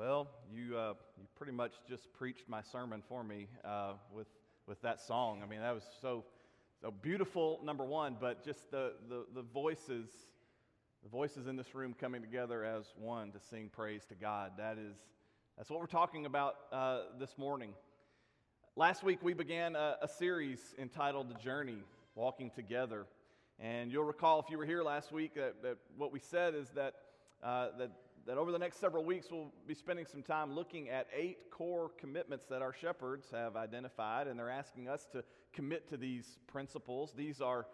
Well, you, uh, you pretty much just preached my sermon for me uh, with, with that song. I mean, that was so, so beautiful, number one, but just the, the, the voices, the voices in this room coming together as one to sing praise to God. That is, that's what we're talking about uh, this morning. Last week, we began a, a series entitled The Journey, Walking Together. And you'll recall if you were here last week that, that what we said is that, uh, that that over the next several weeks we'll be spending some time looking at eight core commitments that our shepherds have identified, and they're asking us to commit to these principles. These are,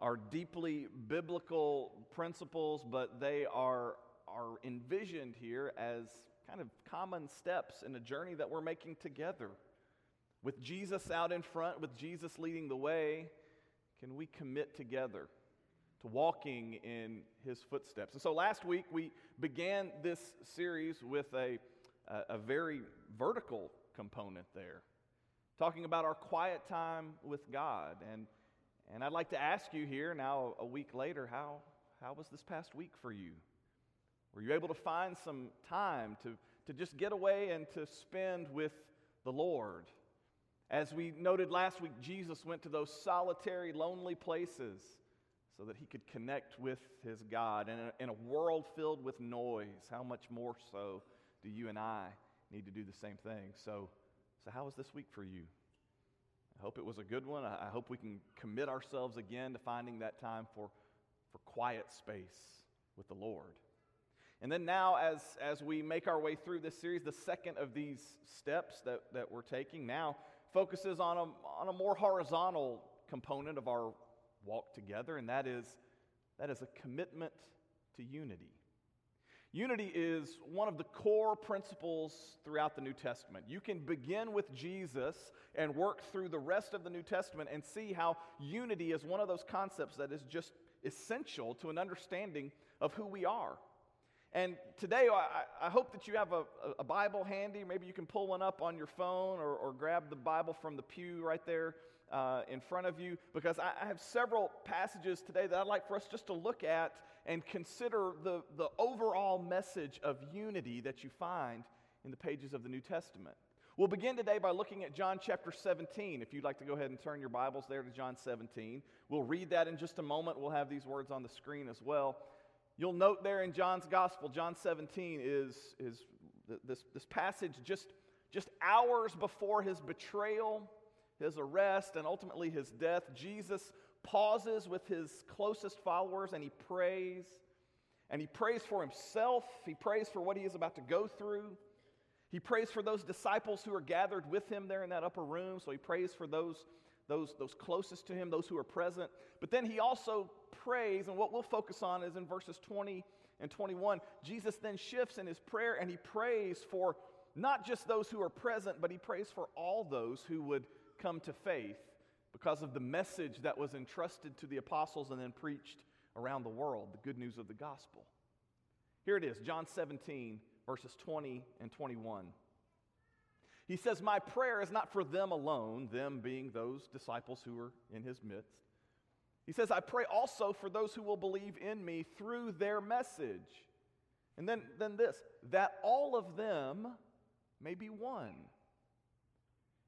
are deeply biblical principles, but they are, are envisioned here as kind of common steps in a journey that we're making together. With Jesus out in front, with Jesus leading the way, can we commit together? To walking in his footsteps. And so last week we began this series with a, a, very vertical component there, talking about our quiet time with God. And, and I'd like to ask you here now, a week later, how, how was this past week for you? Were you able to find some time to, to just get away and to spend with the Lord? As we noted last week, Jesus went to those solitary, lonely places so that he could connect with his God. And in a, world filled with noise, how much more so do you and I need to do the same thing? So, so how was this week for you? I hope it was a good one. I hope we can commit ourselves again to finding that time for, for quiet space with the Lord. And then now, as, as we make our way through this series, the second of these steps that, that we're taking now focuses on a, on a more horizontal component of our walk together, and that is, that is a commitment to unity. Unity is one of the core principles throughout the New Testament. You can begin with Jesus and work through the rest of the New Testament and see how unity is one of those concepts that is just essential to an understanding of who we are. And today, I, I hope that you have a, a, Bible handy. Maybe you can pull one up on your phone or, or grab the Bible from the pew right there uh, in front of you because I, I have several passages today that I'd like for us just to look at and consider the, the overall message of unity that you find in the pages of the New Testament. We'll begin today by looking at John chapter 17. If you'd like to go ahead and turn your Bibles there to John 17, we'll read that in just a moment. We'll have these words on the screen as well. You'll note there in John's Gospel, John 17 is, is this, this passage just, just hours before his betrayal his arrest, and ultimately his death, Jesus pauses with his closest followers and he prays. And he prays for himself, he prays for what he is about to go through. He prays for those disciples who are gathered with him there in that upper room. So he prays for those, those, those closest to him, those who are present. But then he also prays, and what we'll focus on is in verses 20 and 21. Jesus then shifts in his prayer and he prays for not just those who are present, but he prays for all those who would come to faith because of the message that was entrusted to the apostles and then preached around the world the good news of the gospel. Here it is, John 17, verses 20 and 21. He says, My prayer is not for them alone, them being those disciples who are in his midst. He says, I pray also for those who will believe in me through their message. And then, then this, that all of them may be one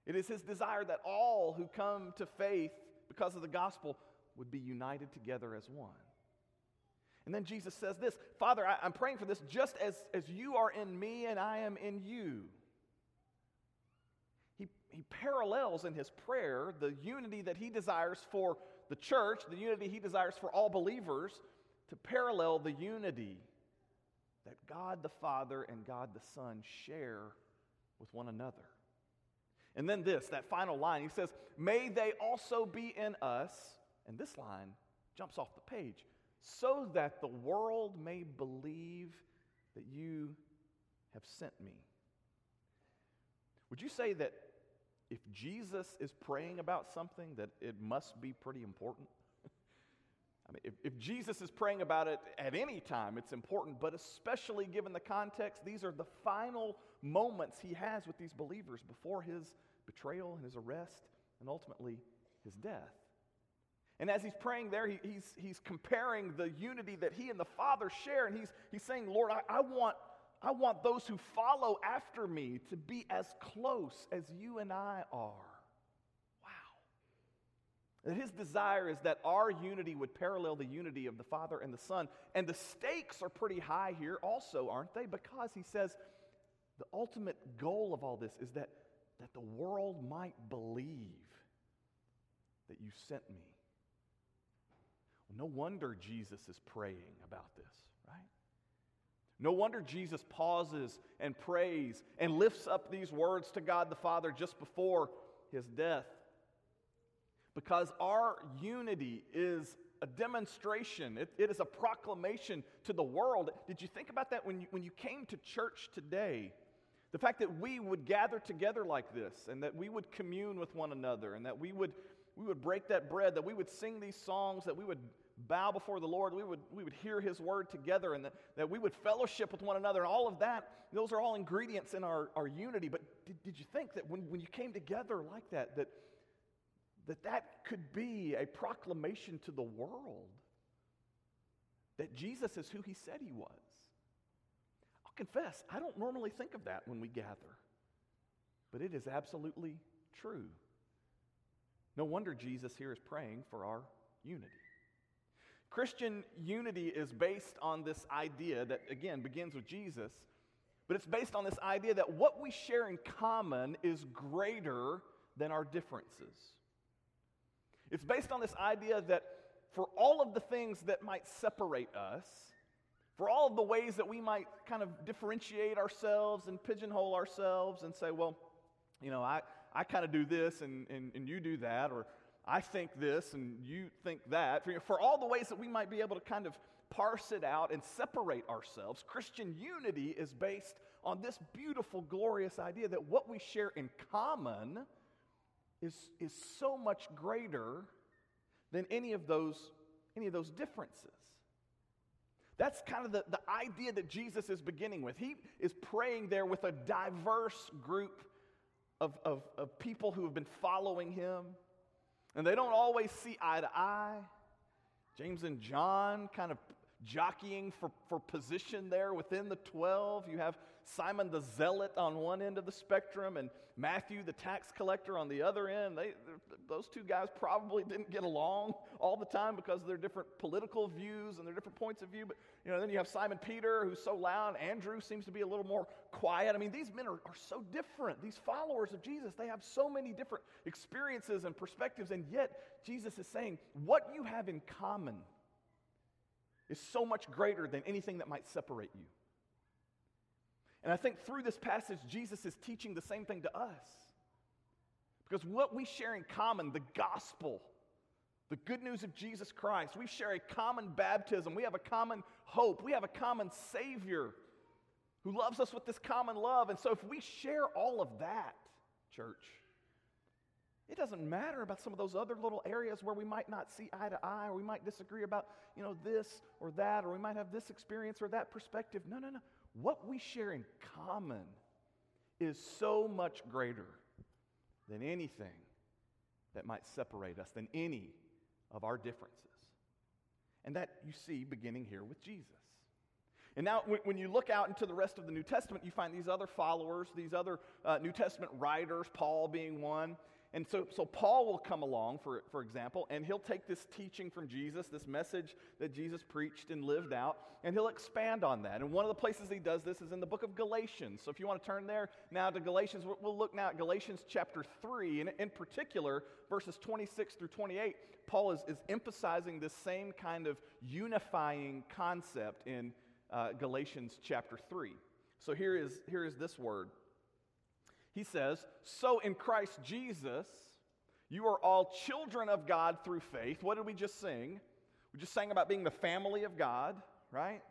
it is his desire that all who come to faith because of the gospel would be united together as one. And then Jesus says this Father, I, am praying for this just as, as you are in me and I am in you. He, he parallels in his prayer the unity that he desires for the church, the unity he desires for all believers, to parallel the unity that God the Father and God the Son share with one another. And then this, that final line, he says, May they also be in us. And this line jumps off the page so that the world may believe that you have sent me. Would you say that if Jesus is praying about something, that it must be pretty important? I mean, if, if Jesus is praying about it at any time, it's important, but especially given the context, these are the final moments he has with these believers before his betrayal and his arrest and ultimately his death. And as he's praying there, he, he's, he's comparing the unity that he and the Father share, and he's, he's saying, Lord, I, I, want, I want those who follow after me to be as close as you and I are. Wow. That his desire is that our unity would parallel the unity of the Father and the Son. And the stakes are pretty high here, also, aren't they? Because he says the ultimate goal of all this is that, that the world might believe that you sent me. Well, no wonder Jesus is praying about this. No wonder Jesus pauses and prays and lifts up these words to God the Father just before his death. Because our unity is a demonstration, it, it is a proclamation to the world. Did you think about that when you, when you came to church today? The fact that we would gather together like this and that we would commune with one another and that we would, we would break that bread, that we would sing these songs, that we would bow before the Lord, we would, we would hear His word together, and that, that we would fellowship with one another, and all of that, those are all ingredients in our, our unity. But did, did you think that when, when you came together like that, that, that that could be a proclamation to the world that Jesus is who He said He was? I'll confess, I don't normally think of that when we gather, but it is absolutely true. No wonder Jesus here is praying for our unity. Christian unity is based on this idea that, again, begins with Jesus, but it's based on this idea that what we share in common is greater than our differences. It's based on this idea that for all of the things that might separate us, for all of the ways that we might kind of differentiate ourselves and pigeonhole ourselves and say, well, you know, I, I kind of do this and, and, and you do that, or I think this and you think that. For all the ways that we might be able to kind of parse it out and separate ourselves, Christian unity is based on this beautiful, glorious idea that what we share in common is, is so much greater than any of those, any of those differences. That's kind of the, the idea that Jesus is beginning with. He is praying there with a diverse group of, of, of people who have been following him. And they don't always see eye to eye. James and John kind of jockeying for, for position there within the 12. You have Simon the Zealot on one end of the spectrum and Matthew the tax collector on the other end. They, those two guys probably didn't get along all the time because of their different political views and their different points of view. But you know, then you have Simon Peter who's so loud. Andrew seems to be a little more quiet. I mean, these men are, are so different. These followers of Jesus, they have so many different experiences and perspectives. And yet, Jesus is saying, what you have in common is so much greater than anything that might separate you. And I think through this passage, Jesus is teaching the same thing to us. Because what we share in common, the gospel, the good news of Jesus Christ, we share a common baptism, we have a common hope, we have a common Savior who loves us with this common love. And so if we share all of that, church, it doesn't matter about some of those other little areas where we might not see eye to eye, or we might disagree about, you know, this or that, or we might have this experience or that perspective. No, no, no. What we share in common is so much greater than anything that might separate us, than any of our differences. And that you see beginning here with Jesus. And now, when you look out into the rest of the New Testament, you find these other followers, these other uh, New Testament writers, Paul being one, and so, so Paul will come along, for, for example, and he'll take this teaching from Jesus, this message that Jesus preached and lived out, and he'll expand on that. And one of the places he does this is in the book of Galatians. So if you want to turn there now to Galatians, we'll look now at Galatians chapter 3, and in particular, verses 26 through 28. Paul is, is emphasizing this same kind of unifying concept in uh, Galatians chapter 3. So here is, here is this word he says, So in Christ Jesus, you are all children of God through faith. What did we just sing? We just sang about being the family of God, right?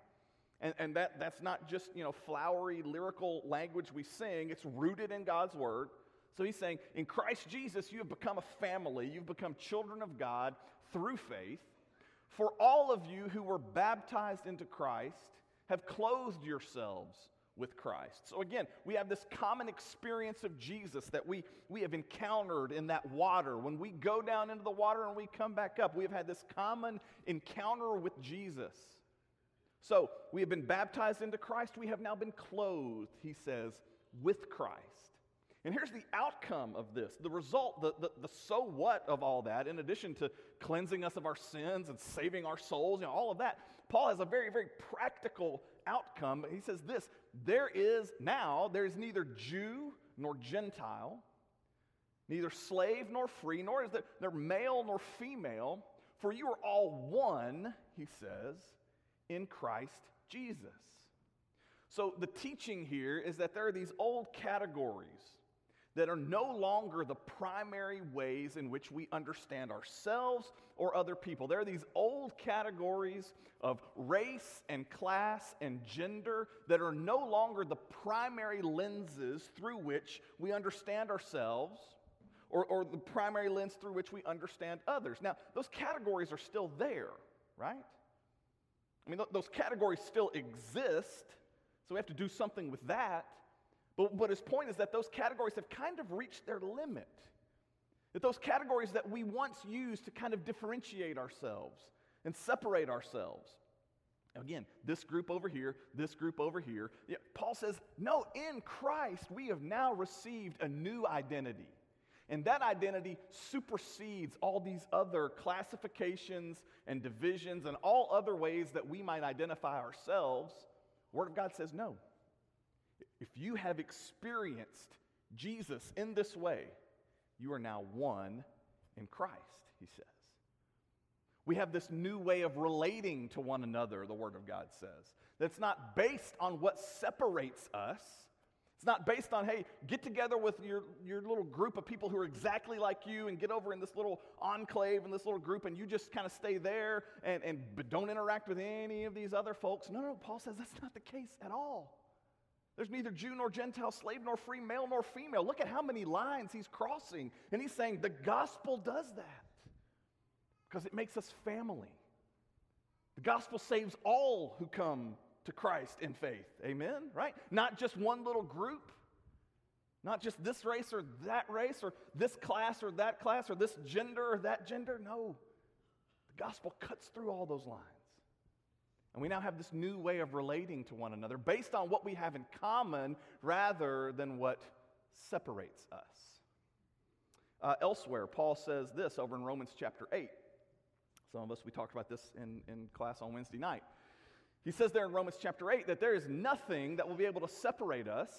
And, and that, that's not just, you know, flowery lyrical language we sing. It's rooted in God's word. So he's saying, in Christ Jesus, you have become a family. You've become children of God through faith. For all of you who were baptized into Christ have clothed yourselves with Christ. So again, we have this common experience of Jesus that we, we have encountered in that water. When we go down into the water and we come back up, we have had this common encounter with Jesus. So we have been baptized into Christ. We have now been clothed, he says, with Christ. And here's the outcome of this the result, the, the, the, so what of all that, in addition to cleansing us of our sins and saving our souls, you know, all of that. Paul has a very, very practical outcome. He says this there is now, there is neither Jew nor Gentile, neither slave nor free, nor is there male nor female, for you are all one, he says, in Christ Jesus. So the teaching here is that there are these old categories that are no longer the primary ways in which we understand ourselves or other people. There are these old categories of race and class and gender that are no longer the primary lenses through which we understand ourselves or, or the primary lens through which we understand others. Now, those categories are still there, right? I mean, th- those categories still exist, so we have to do something with that. But, but his point is that those categories have kind of reached their limit. That those categories that we once used to kind of differentiate ourselves and separate ourselves. Again, this group over here, this group over here. Paul says, no, in Christ we have now received a new identity. And that identity supersedes all these other classifications and divisions and all other ways that we might identify ourselves. Word of God says no. If you have experienced Jesus in this way, you are now one in Christ, he says. We have this new way of relating to one another, the Word of God says. That's not based on what separates us. It's not based on, hey, get together with your, your little group of people who are exactly like you and get over in this little enclave in this little group and you just kind of stay there and, and don't interact with any of these other folks. No, no, Paul says that's not the case at all. There's neither Jew nor Gentile, slave nor free, male nor female. Look at how many lines he's crossing. And he's saying the gospel does that because it makes us family. The gospel saves all who come to Christ in faith. Amen? Right? Not just one little group, not just this race or that race or this class or that class or this gender or that gender. No. The gospel cuts through all those lines. And we now have this new way of relating to one another based on what we have in common rather than what separates us. Uh, elsewhere, Paul says this over in Romans chapter 8. Some of us, we talked about this in, in class on Wednesday night. He says there in Romans chapter 8 that there is nothing that will be able to separate us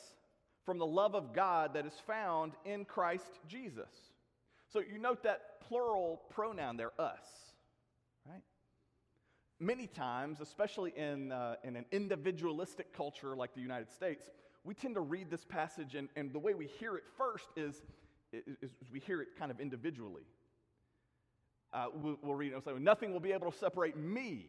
from the love of God that is found in Christ Jesus. So you note that plural pronoun there, us many times, especially in, uh, in an individualistic culture like the United States, we tend to read this passage, and, and the way we hear it first is, is, is we hear it kind of individually. Uh, we'll, we'll, read it and say, Nothing will be able to separate me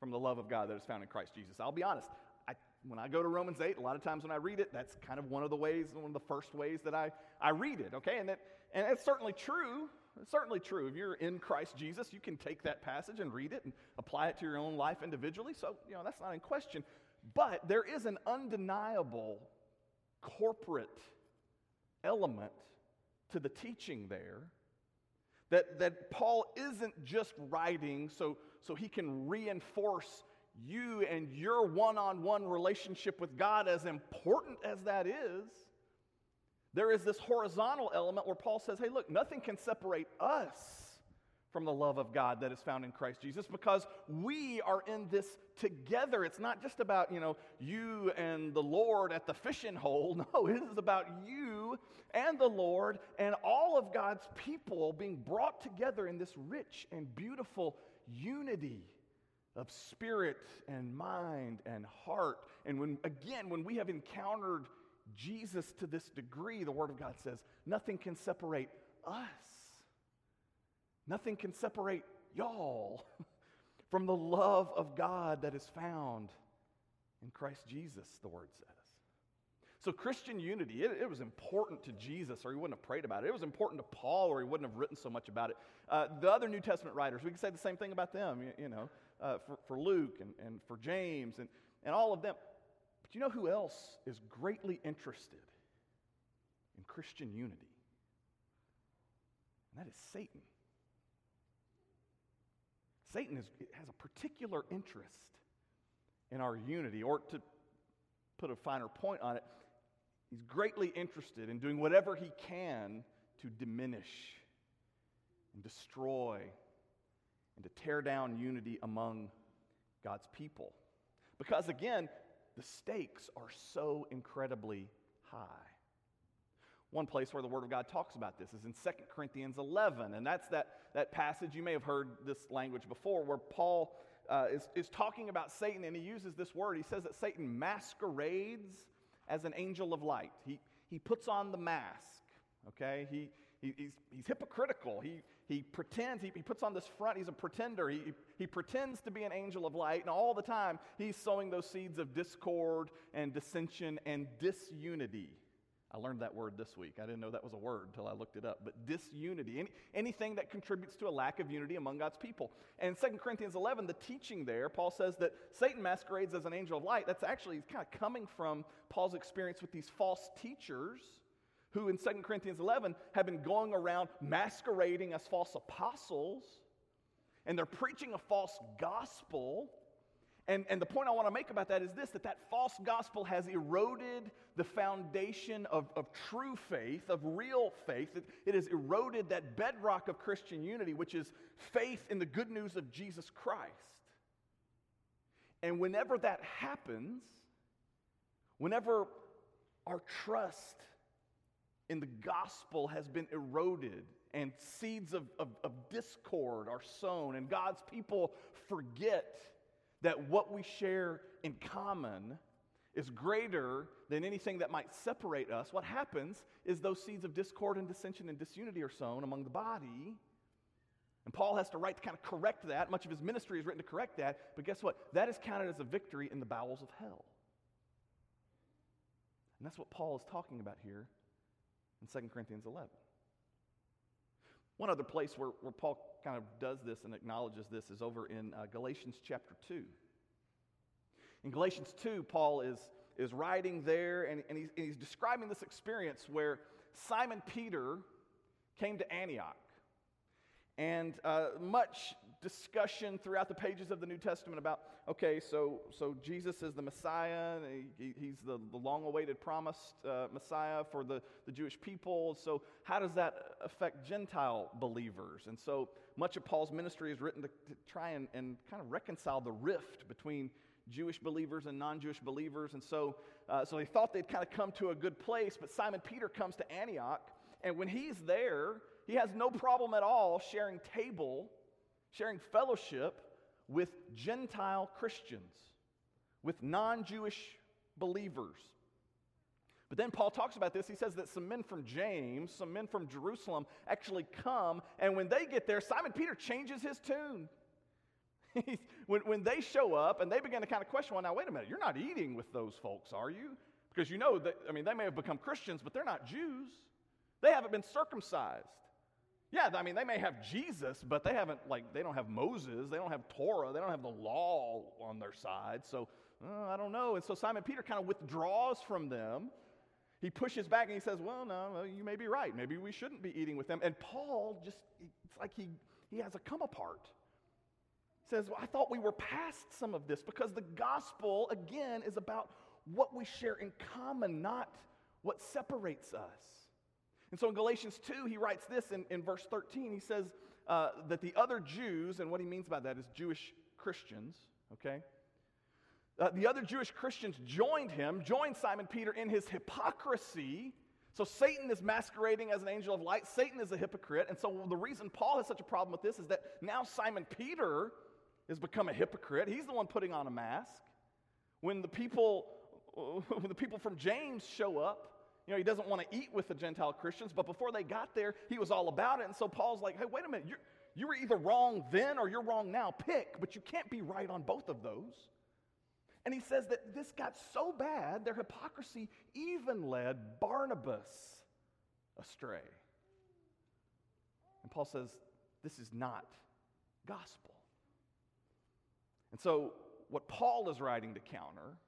from the love of God that is found in Christ Jesus. I'll be honest. I, when I go to Romans 8, a lot of times when I read it, that's kind of one of the ways, one of the first ways that I, I read it, okay? And, that, and it's certainly true it's certainly true. If you're in Christ Jesus, you can take that passage and read it and apply it to your own life individually. So, you know, that's not in question. But there is an undeniable corporate element to the teaching there that, that Paul isn't just writing so, so he can reinforce you and your one on one relationship with God, as important as that is. There is this horizontal element where Paul says, hey, look, nothing can separate us from the love of God that is found in Christ Jesus because we are in this together. It's not just about, you know, you and the Lord at the fishing hole. No, it is about you and the Lord and all of God's people being brought together in this rich and beautiful unity of spirit and mind and heart. And when again, when we have encountered Jesus to this degree, the Word of God says, nothing can separate us. Nothing can separate y'all from the love of God that is found in Christ Jesus, the Word says. So, Christian unity, it, it, was important to Jesus, or he wouldn't have prayed about it. It was important to Paul, or he wouldn't have written so much about it. Uh, the other New Testament writers, we can say the same thing about them, you, you know, uh, for, for Luke and, and for James and, and all of them. Do you know who else is greatly interested in Christian unity? And that is Satan. Satan is, has a particular interest in our unity. Or to put a finer point on it, he's greatly interested in doing whatever he can to diminish and destroy and to tear down unity among God's people. Because again, the stakes are so incredibly high. One place where the Word of God talks about this is in 2 Corinthians 11, and that's that, that passage. You may have heard this language before where Paul uh, is, is talking about Satan, and he uses this word. He says that Satan masquerades as an angel of light. He, he puts on the mask, okay? He, he, he's, he's hypocritical. He, he pretends, he, he puts on this front, he's a pretender. He, he pretends to be an angel of light, and all the time he's sowing those seeds of discord and dissension and disunity. I learned that word this week. I didn't know that was a word until I looked it up. But disunity, any, anything that contributes to a lack of unity among God's people. And in 2 Corinthians 11, the teaching there, Paul says that Satan masquerades as an angel of light. That's actually kind of coming from Paul's experience with these false teachers who in 2 Corinthians 11 have been going around masquerading as false apostles, and they're preaching a false gospel. And, and the point I want to make about that is this that that false gospel has eroded the foundation of, of true faith, of real faith. It, it has eroded that bedrock of Christian unity, which is faith in the good news of Jesus Christ. And whenever that happens, whenever our trust in the gospel has been eroded and seeds of, of, of, discord are sown, and God's people forget that what we share in common is greater than anything that might separate us, what happens is those seeds of discord and dissension and disunity are sown among the body. And Paul has to write to kind of correct that. Much of his ministry is written to correct that. But guess what? That is counted as a victory in the bowels of hell. And that's what Paul is talking about here in 2 Corinthians 11. One other place where, where Paul kind of does this and acknowledges this is over in uh, Galatians chapter 2. In Galatians 2, Paul is, is writing there and, and, he's, and he's describing this experience where Simon Peter came to Antioch. And uh, much discussion throughout the pages of the New Testament about okay, so, so Jesus is the Messiah, he, he's the, the long awaited promised uh, Messiah for the, the Jewish people. So, how does that affect Gentile believers? And so, much of Paul's ministry is written to, to try and, and kind of reconcile the rift between Jewish believers and non Jewish believers. And so, uh, so they thought they'd kind of come to a good place, but Simon Peter comes to Antioch, and when he's there, he has no problem at all sharing table sharing fellowship with Gentile Christians, with non Jewish believers. But then Paul talks about this. He says that some men from James, some men from Jerusalem actually come, and when they get there, Simon Peter changes his tune. when, when they show up and they begin to kind of question, well, now, wait a minute, you're not eating with those folks, are you? Because you know that, I mean, they may have become Christians, but they're not Jews. They haven't been circumcised. Yeah, I mean, they may have Jesus, but they haven't, like, they don't have Moses, they don't have Torah, they don't have the law on their side. So, uh, I don't know. And so Simon Peter kind of withdraws from them. He pushes back and he says, Well, no, you may be right. Maybe we shouldn't be eating with them. And Paul just, it's like he, he has a come apart. He says, well, I thought we were past some of this because the gospel, again, is about what we share in common, not what separates us. And so in Galatians 2, he writes this in, in verse 13. He says uh, that the other Jews, and what he means by that is Jewish Christians, okay? Uh, the other Jewish Christians joined him, joined Simon Peter in his hypocrisy. So Satan is masquerading as an angel of light. Satan is a hypocrite. And so the reason Paul has such a problem with this is that now Simon Peter has become a hypocrite. He's the one putting on a mask. When the people, when the people from James show up, you know, he doesn't want to eat with the Gentile Christians, but before they got there, he was all about it. And so Paul's like, hey, wait a minute, you're, you were either wrong then or you're wrong now. Pick, but you can't be right on both of those. And he says that this got so bad, their hypocrisy even led Barnabas astray. And Paul says, this is not gospel. And so, what Paul is writing to counter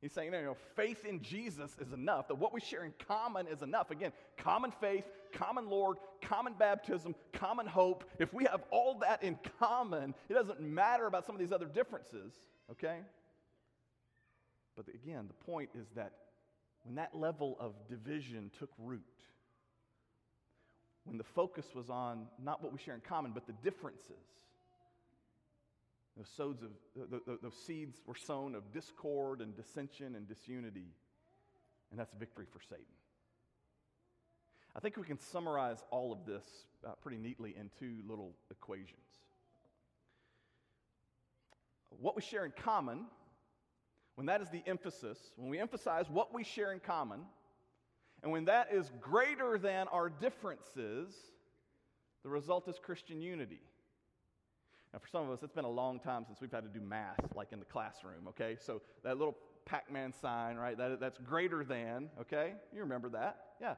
He's saying, you know, faith in Jesus is enough, that what we share in common is enough. Again, common faith, common Lord, common baptism, common hope. If we have all that in common, it doesn't matter about some of these other differences, okay? But again, the point is that when that level of division took root, when the focus was on not what we share in common, but the differences, those, sows of, seeds were sown of discord and dissension and disunity, and that's victory for Satan. I think we can summarize all of this uh, pretty neatly in two little equations. What we share in common, when that is the emphasis, when we emphasize what we share in common, and when that is greater than our differences, the result is Christian unity. Now, for some of us, it's been a long time since we've had to do math, like in the classroom, okay? So that little Pac Man sign, right? That, that's greater than, okay? You remember that? Yeah.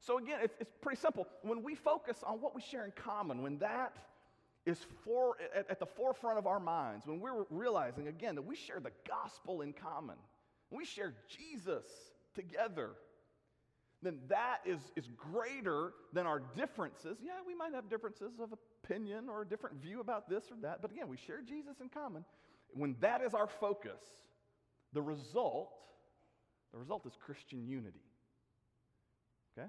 So again, it's, it's pretty simple. When we focus on what we share in common, when that is for, at, at the forefront of our minds, when we're realizing again that we share the gospel in common, we share Jesus together, then that is, is greater than our differences. Yeah, we might have differences of opinion or a different view about this or that, but again, we share Jesus in common. When that is our focus, the result, the result is Christian unity. Okay?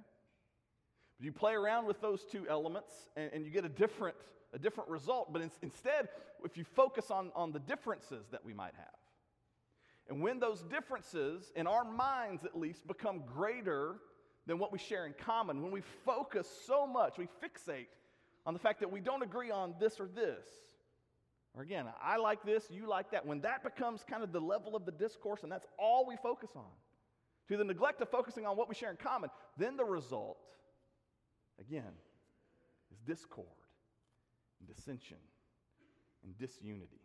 But you play around with those two elements and, and you get a different, a different result, but in, instead, if you focus on, on the differences that we might have, and when those differences, in our minds at least, become greater than what we share in common, when we focus so much, we fixate on the fact that we don't agree on this or this, or again, I like this, you like that, when that becomes kind of the level of the discourse and that's all we focus on, to the neglect of focusing on what we share in common, then the result, again, is discord and dissension and disunity.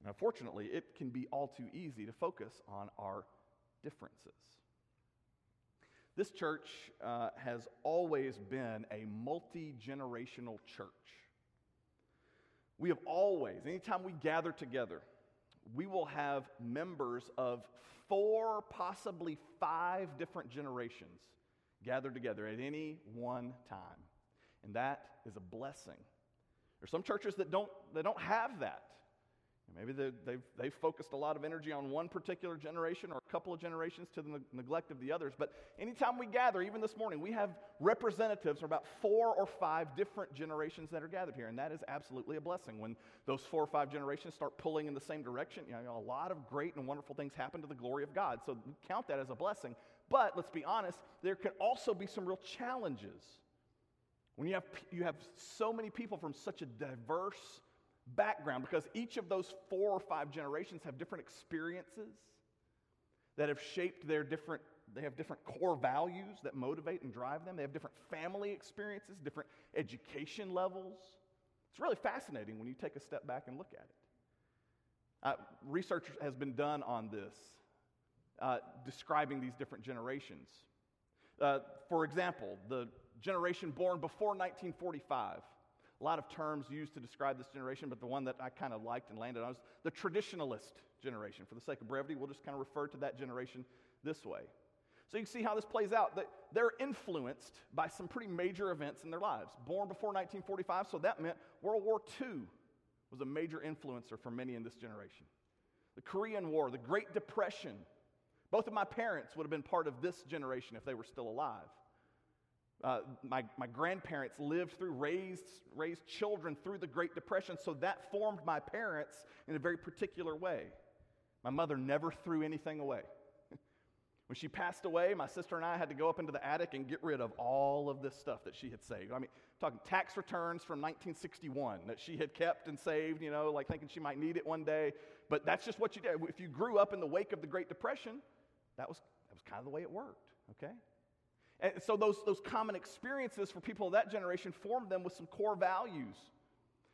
And unfortunately, it can be all too easy to focus on our differences. This church uh, has always been a multi generational church. We have always, anytime we gather together, we will have members of four, possibly five different generations gathered together at any one time. And that is a blessing. There's some churches that don't, that don't have that. Maybe they've, they've focused a lot of energy on one particular generation or a couple of generations to the neglect of the others. But anytime we gather, even this morning, we have representatives from about four or five different generations that are gathered here. And that is absolutely a blessing. When those four or five generations start pulling in the same direction, you know, a lot of great and wonderful things happen to the glory of God. So count that as a blessing. But let's be honest, there can also be some real challenges. When you have, you have so many people from such a diverse background because each of those four or five generations have different experiences that have shaped their different they have different core values that motivate and drive them. They have different family experiences different education levels. It's really fascinating when you take a step back and look at it. Uh, research has been done on this uh, describing these different generations. Uh, for example the generation born before 1945 a lot of terms used to describe this generation, but the one that I kind of liked and landed on was the traditionalist generation. For the sake of brevity, we'll just kind of refer to that generation this way. So you can see how this plays out. That they're influenced by some pretty major events in their lives. Born before 1945, so that meant World War II was a major influencer for many in this generation. The Korean War, the Great Depression. Both of my parents would have been part of this generation if they were still alive. Uh, my, my grandparents lived through, raised, raised children through the Great Depression, so that formed my parents in a very particular way. My mother never threw anything away. when she passed away, my sister and I had to go up into the attic and get rid of all of this stuff that she had saved. I mean, talking tax returns from 1961 that she had kept and saved, you know, like thinking she might need it one day. But that's just what you did. If you grew up in the wake of the Great Depression, that was, that was kind of the way it worked, okay? And so those, those common experiences for people of that generation formed them with some core values.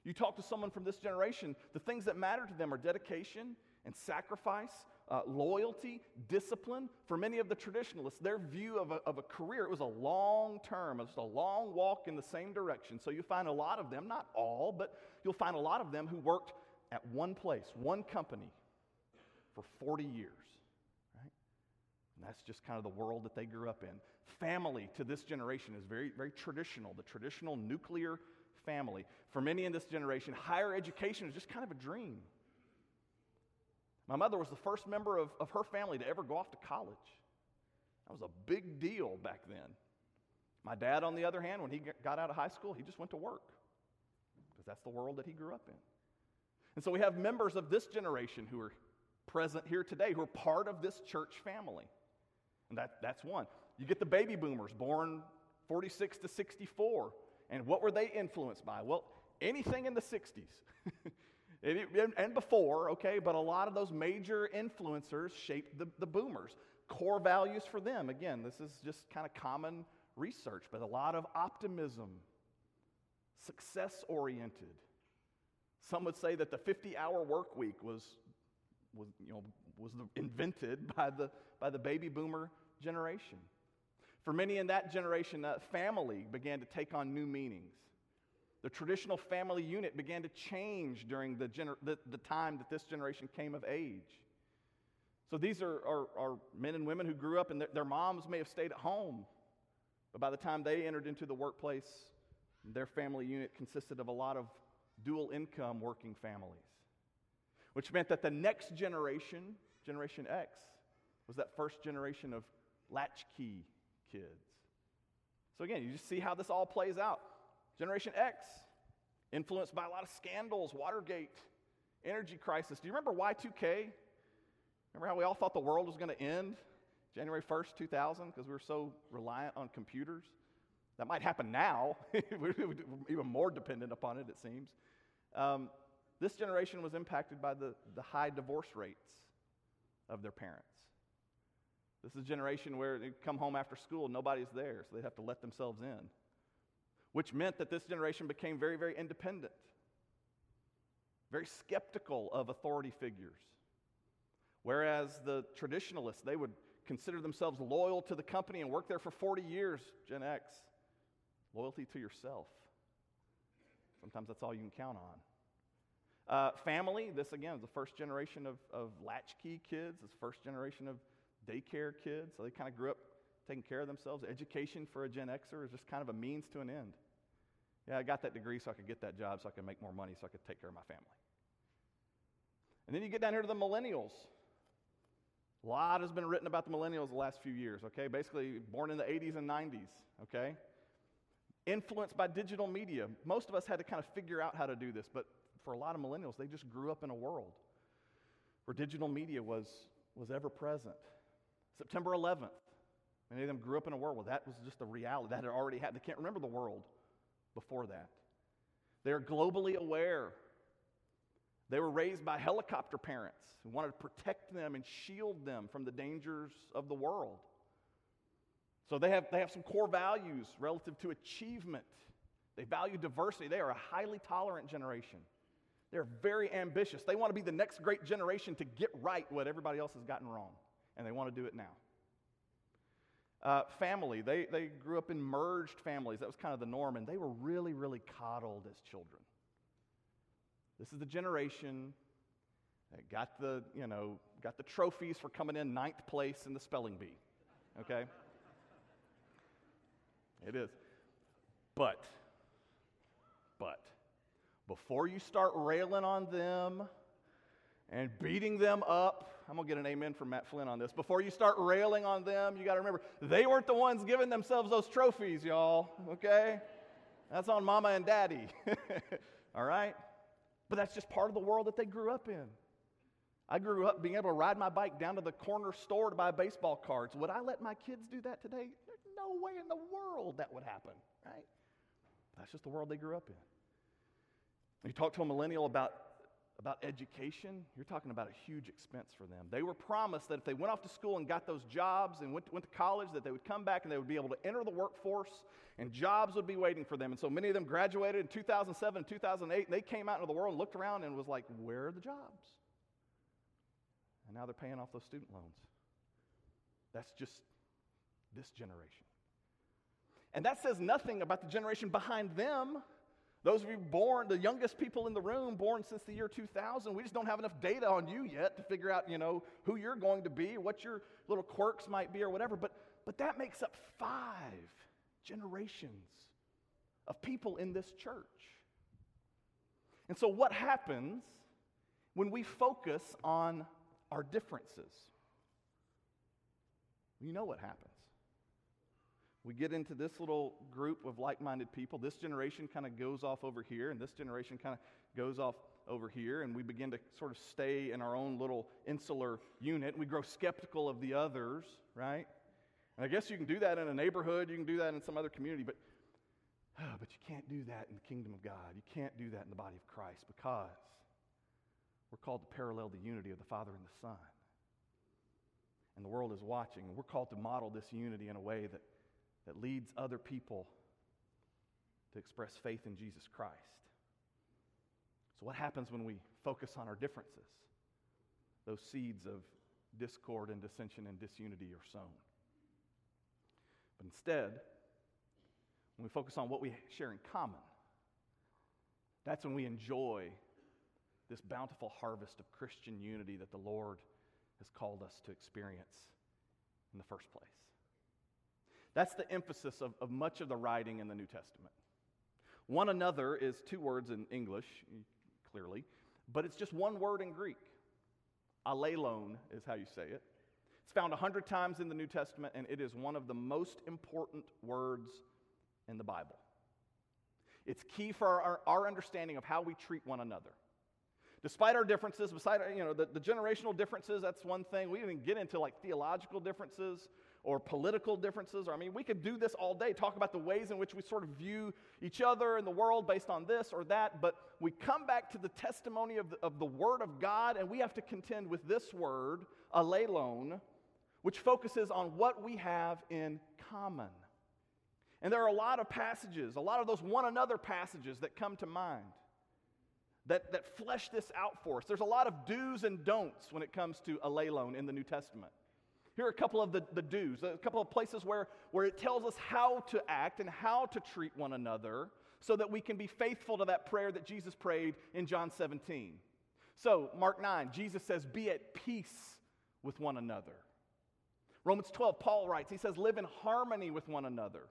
You talk to someone from this generation, the things that matter to them are dedication and sacrifice, uh, loyalty, discipline. For many of the traditionalists, their view of a, of a career, it was a long term, it was a long walk in the same direction. So you find a lot of them, not all, but you'll find a lot of them who worked at one place, one company for 40 years. Right? And that's just kind of the world that they grew up in family to this generation is very, very traditional, the traditional nuclear family. For many in this generation, higher education is just kind of a dream. My mother was the first member of, of her family to ever go off to college. That was a big deal back then. My dad, on the other hand, when he got out of high school, he just went to work because that's the world that he grew up in. And so we have members of this generation who are present here today who are part of this church family. And that, that's one. You get the baby boomers born 46 to 64. And what were they influenced by? Well, anything in the 60s. and before, okay, but a lot of those major influencers shaped the, the boomers. Core values for them, again, this is just kind of common research, but a lot of optimism, success oriented. Some would say that the 50 hour work week was, was, you know, was invented by the, by the baby boomer generation. For many in that generation, uh, family began to take on new meanings. The traditional family unit began to change during the, gener- the, the time that this generation came of age. So these are, are, are men and women who grew up and their, their moms may have stayed at home, but by the time they entered into the workplace, their family unit consisted of a lot of dual income working families, which meant that the next generation, Generation X, was that first generation of latchkey kids. So again, you just see how this all plays out. Generation X, influenced by a lot of scandals, Watergate, energy crisis. Do you remember Y2K? Remember how we all thought the world was going to end January 1st, 2000, because we were so reliant on computers? That might happen now. we're even more dependent upon it, it seems. Um, this generation was impacted by the, the high divorce rates of their parents. This is a generation where they come home after school, nobody's there, so they have to let themselves in which meant that this generation became very, very independent, very skeptical of authority figures. Whereas the traditionalists, they would consider themselves loyal to the company and work there for 40 years, Gen X. Loyalty to yourself. Sometimes that's all you can count on. Uh, family, this again is the first generation of, of latchkey kids, this first generation of daycare kids. So they kind of grew up taking care of themselves. Education for a Gen Xer is just kind of a means to an end. Yeah, I got that degree so I could get that job so I could make more money so I could take care of my family. And then you get down here to the millennials. A lot has been written about the millennials the last few years, okay? Basically, born in the 80s and 90s, okay? Influenced by digital media. Most of us had to kind of figure out how to do this, but for a lot of millennials, they just grew up in a world where digital media was, was ever present. September 11th, many of them grew up in a world where that was just a reality. That had already happened. They can't remember the world before that. They're globally aware. They were raised by helicopter parents who wanted to protect them and shield them from the dangers of the world. So they have, they have some core values relative to achievement. They value diversity. They are a highly tolerant generation. They're very ambitious. They want to be the next great generation to get right what everybody else has gotten wrong, and they want to do it now. Uh, family, they, they grew up in merged families. That was kind of the norm, and they were really, really coddled as children. This is the generation that got the, you know, got the trophies for coming in ninth place in the spelling bee. Okay? it is. But, but, before you start railing on them and beating them up, I'm going to get an amen from Matt Flynn on this. Before you start railing on them, you got to remember they weren't the ones giving themselves those trophies, y'all, okay? That's on mama and daddy, all right? But that's just part of the world that they grew up in. I grew up being able to ride my bike down to the corner store to buy baseball cards. Would I let my kids do that today? There's no way in the world that would happen, right? That's just the world they grew up in. You talk to a millennial about about education, you're talking about a huge expense for them. They were promised that if they went off to school and got those jobs and went to, went to college, that they would come back and they would be able to enter the workforce and jobs would be waiting for them. And so many of them graduated in 2007 and 2008, and they came out into the world and looked around and was like, where are the jobs? And now they're paying off those student loans. That's just this generation. And that says nothing about the generation behind them. Those of you born, the youngest people in the room, born since the year 2000, we just don't have enough data on you yet to figure out, you know, who you're going to be, what your little quirks might be, or whatever. But, but that makes up five generations of people in this church. And so, what happens when we focus on our differences, you know what happens. We get into this little group of like minded people. This generation kind of goes off over here, and this generation kind of goes off over here, and we begin to sort of stay in our own little insular unit. We grow skeptical of the others, right? And I guess you can do that in a neighborhood, you can do that in some other community, but, oh, but you can't do that in the kingdom of God. You can't do that in the body of Christ because we're called to parallel the unity of the Father and the Son. And the world is watching, and we're called to model this unity in a way that that leads other people to express faith in Jesus Christ. So, what happens when we focus on our differences? Those seeds of discord and dissension and disunity are sown. But instead, when we focus on what we share in common, that's when we enjoy this bountiful harvest of Christian unity that the Lord has called us to experience in the first place. That's the emphasis of, of much of the writing in the New Testament. One another is two words in English, clearly, but it's just one word in Greek. Allelon is how you say it. It's found a hundred times in the New Testament, and it is one of the most important words in the Bible. It's key for our, our understanding of how we treat one another. Despite our differences, beside you know the, the generational differences, that's one thing. We didn't get into like theological differences or political differences. Or, I mean, we could do this all day, talk about the ways in which we sort of view each other and the world based on this or that, but we come back to the testimony of the, of the Word of God, and we have to contend with this word, allelon, which focuses on what we have in common. And there are a lot of passages, a lot of those one another passages that come to mind that, that flesh this out for us. There's a lot of do's and don'ts when it comes to allelon in the New Testament. Here are a couple of the, the do's, a couple of places where, where it tells us how to act and how to treat one another so that we can be faithful to that prayer that Jesus prayed in John 17. So, Mark 9, Jesus says, Be at peace with one another. Romans 12, Paul writes, he says, Live in harmony with one another.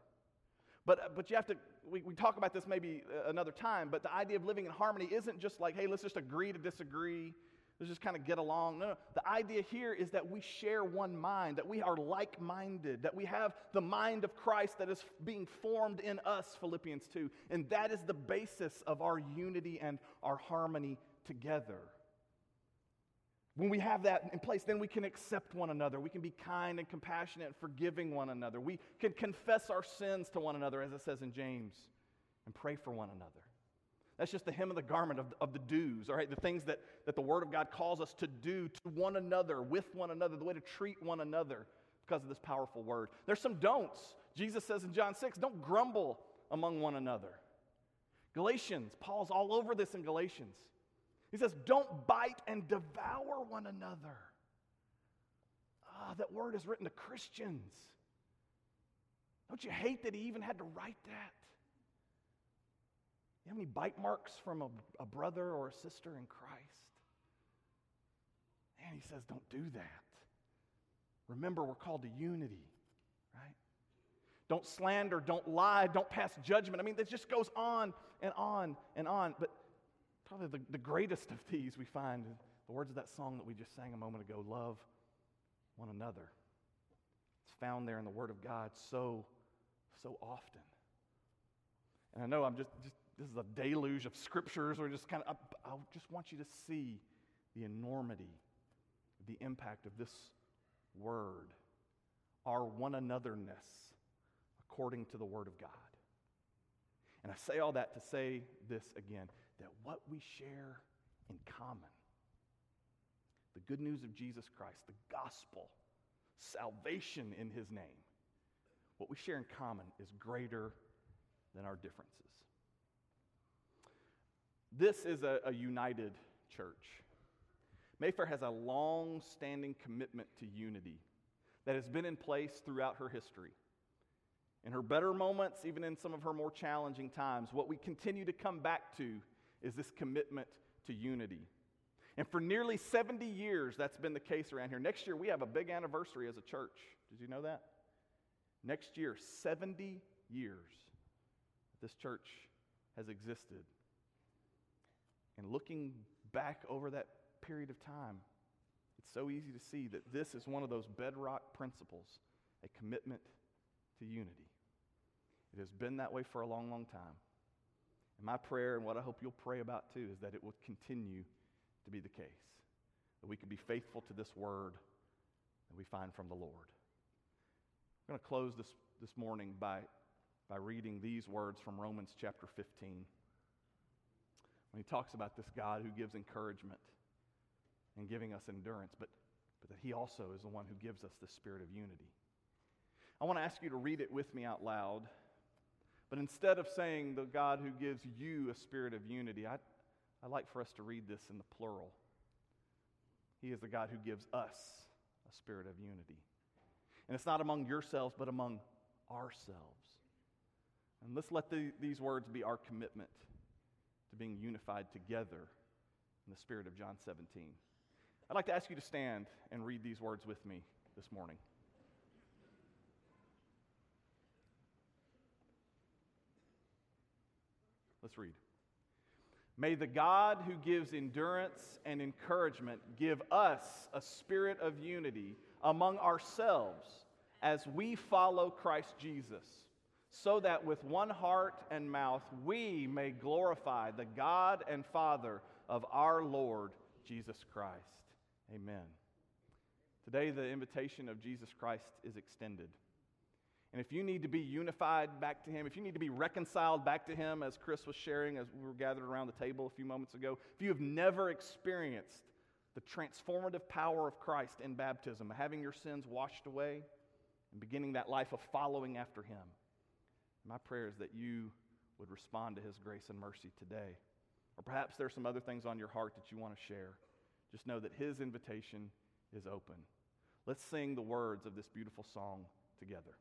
But, uh, but you have to, we, we talk about this maybe uh, another time, but the idea of living in harmony isn't just like, hey, let's just agree to disagree Let's just kind of get along. No, no. The idea here is that we share one mind, that we are like minded, that we have the mind of Christ that is being formed in us, Philippians 2. And that is the basis of our unity and our harmony together. When we have that in place, then we can accept one another. We can be kind and compassionate and forgiving one another. We can confess our sins to one another, as it says in James, and pray for one another. That's just the hem of the garment of, of the do's, all right? The things that, that the Word of God calls us to do to one another, with one another, the way to treat one another because of this powerful Word. There's some don'ts. Jesus says in John 6, don't grumble among one another. Galatians, Paul's all over this in Galatians. He says, don't bite and devour one another. Ah, that word is written to Christians. Don't you hate that he even had to write that? You have any bite marks from a, a brother or a sister in Christ? And he says, don't do that. Remember, we're called to unity, right? Don't slander, don't lie, don't pass judgment. I mean, it just goes on and on and on. But probably the, the greatest of these we find in the words of that song that we just sang a moment ago love one another. It's found there in the Word of God so, so often. And I know I'm just, just this is a deluge of scriptures or just kind of, I, I just want you to see the enormity, the impact of this word, our one anotherness according to the word of God. And I say all that to say this again that what we share in common, the good news of Jesus Christ, the gospel, salvation in his name, what we share in common is greater than our differences. This is a, a united church. Mayfair has a long standing commitment to unity that has been in place throughout her history. In her better moments, even in some of her more challenging times, what we continue to come back to is this commitment to unity. And for nearly 70 years, that's been the case around here. Next year, we have a big anniversary as a church. Did you know that? Next year, 70 years this church has existed. And looking back over that period of time, It's so easy to see that this is one of those bedrock principles a commitment to unity. It has been that way for a long, long time. And my prayer, and what I hope you'll pray about too, is that it will continue to be the case. That we can be faithful to this word that we find from the Lord. I'm going to close this, this morning by, by reading these words from Romans chapter 15. He talks about this God who gives encouragement and giving us endurance, but, but that he also is the one who gives us the spirit of unity. I want to ask you to read it with me out loud. But instead of saying the God who gives you a spirit of unity, I, I'd like for us to read this in the plural. He is the God who gives us a spirit of unity. And it's not among yourselves, but among ourselves. And let's let the, these words be our commitment to being unified together in the spirit of John 17. I'd like to ask you to stand and read these words with me this morning. Let's read. May the God who gives endurance and encouragement give us a spirit of unity among ourselves as we follow Christ Jesus, so that with one heart and mouth we may glorify the God and Father of our Lord Jesus Christ. Amen. Today, the invitation of Jesus Christ is extended. And if you need to be unified back to Him, if you need to be reconciled back to Him, as Chris was sharing as we were gathered around the table a few moments ago, if you have never experienced the transformative power of Christ in baptism, having your sins washed away and beginning that life of following after Him, my prayer is that you would respond to His grace and mercy today. Or perhaps there's some other things on your heart that you want to share. Just know that His invitation is open. Let's sing the words of this beautiful song together.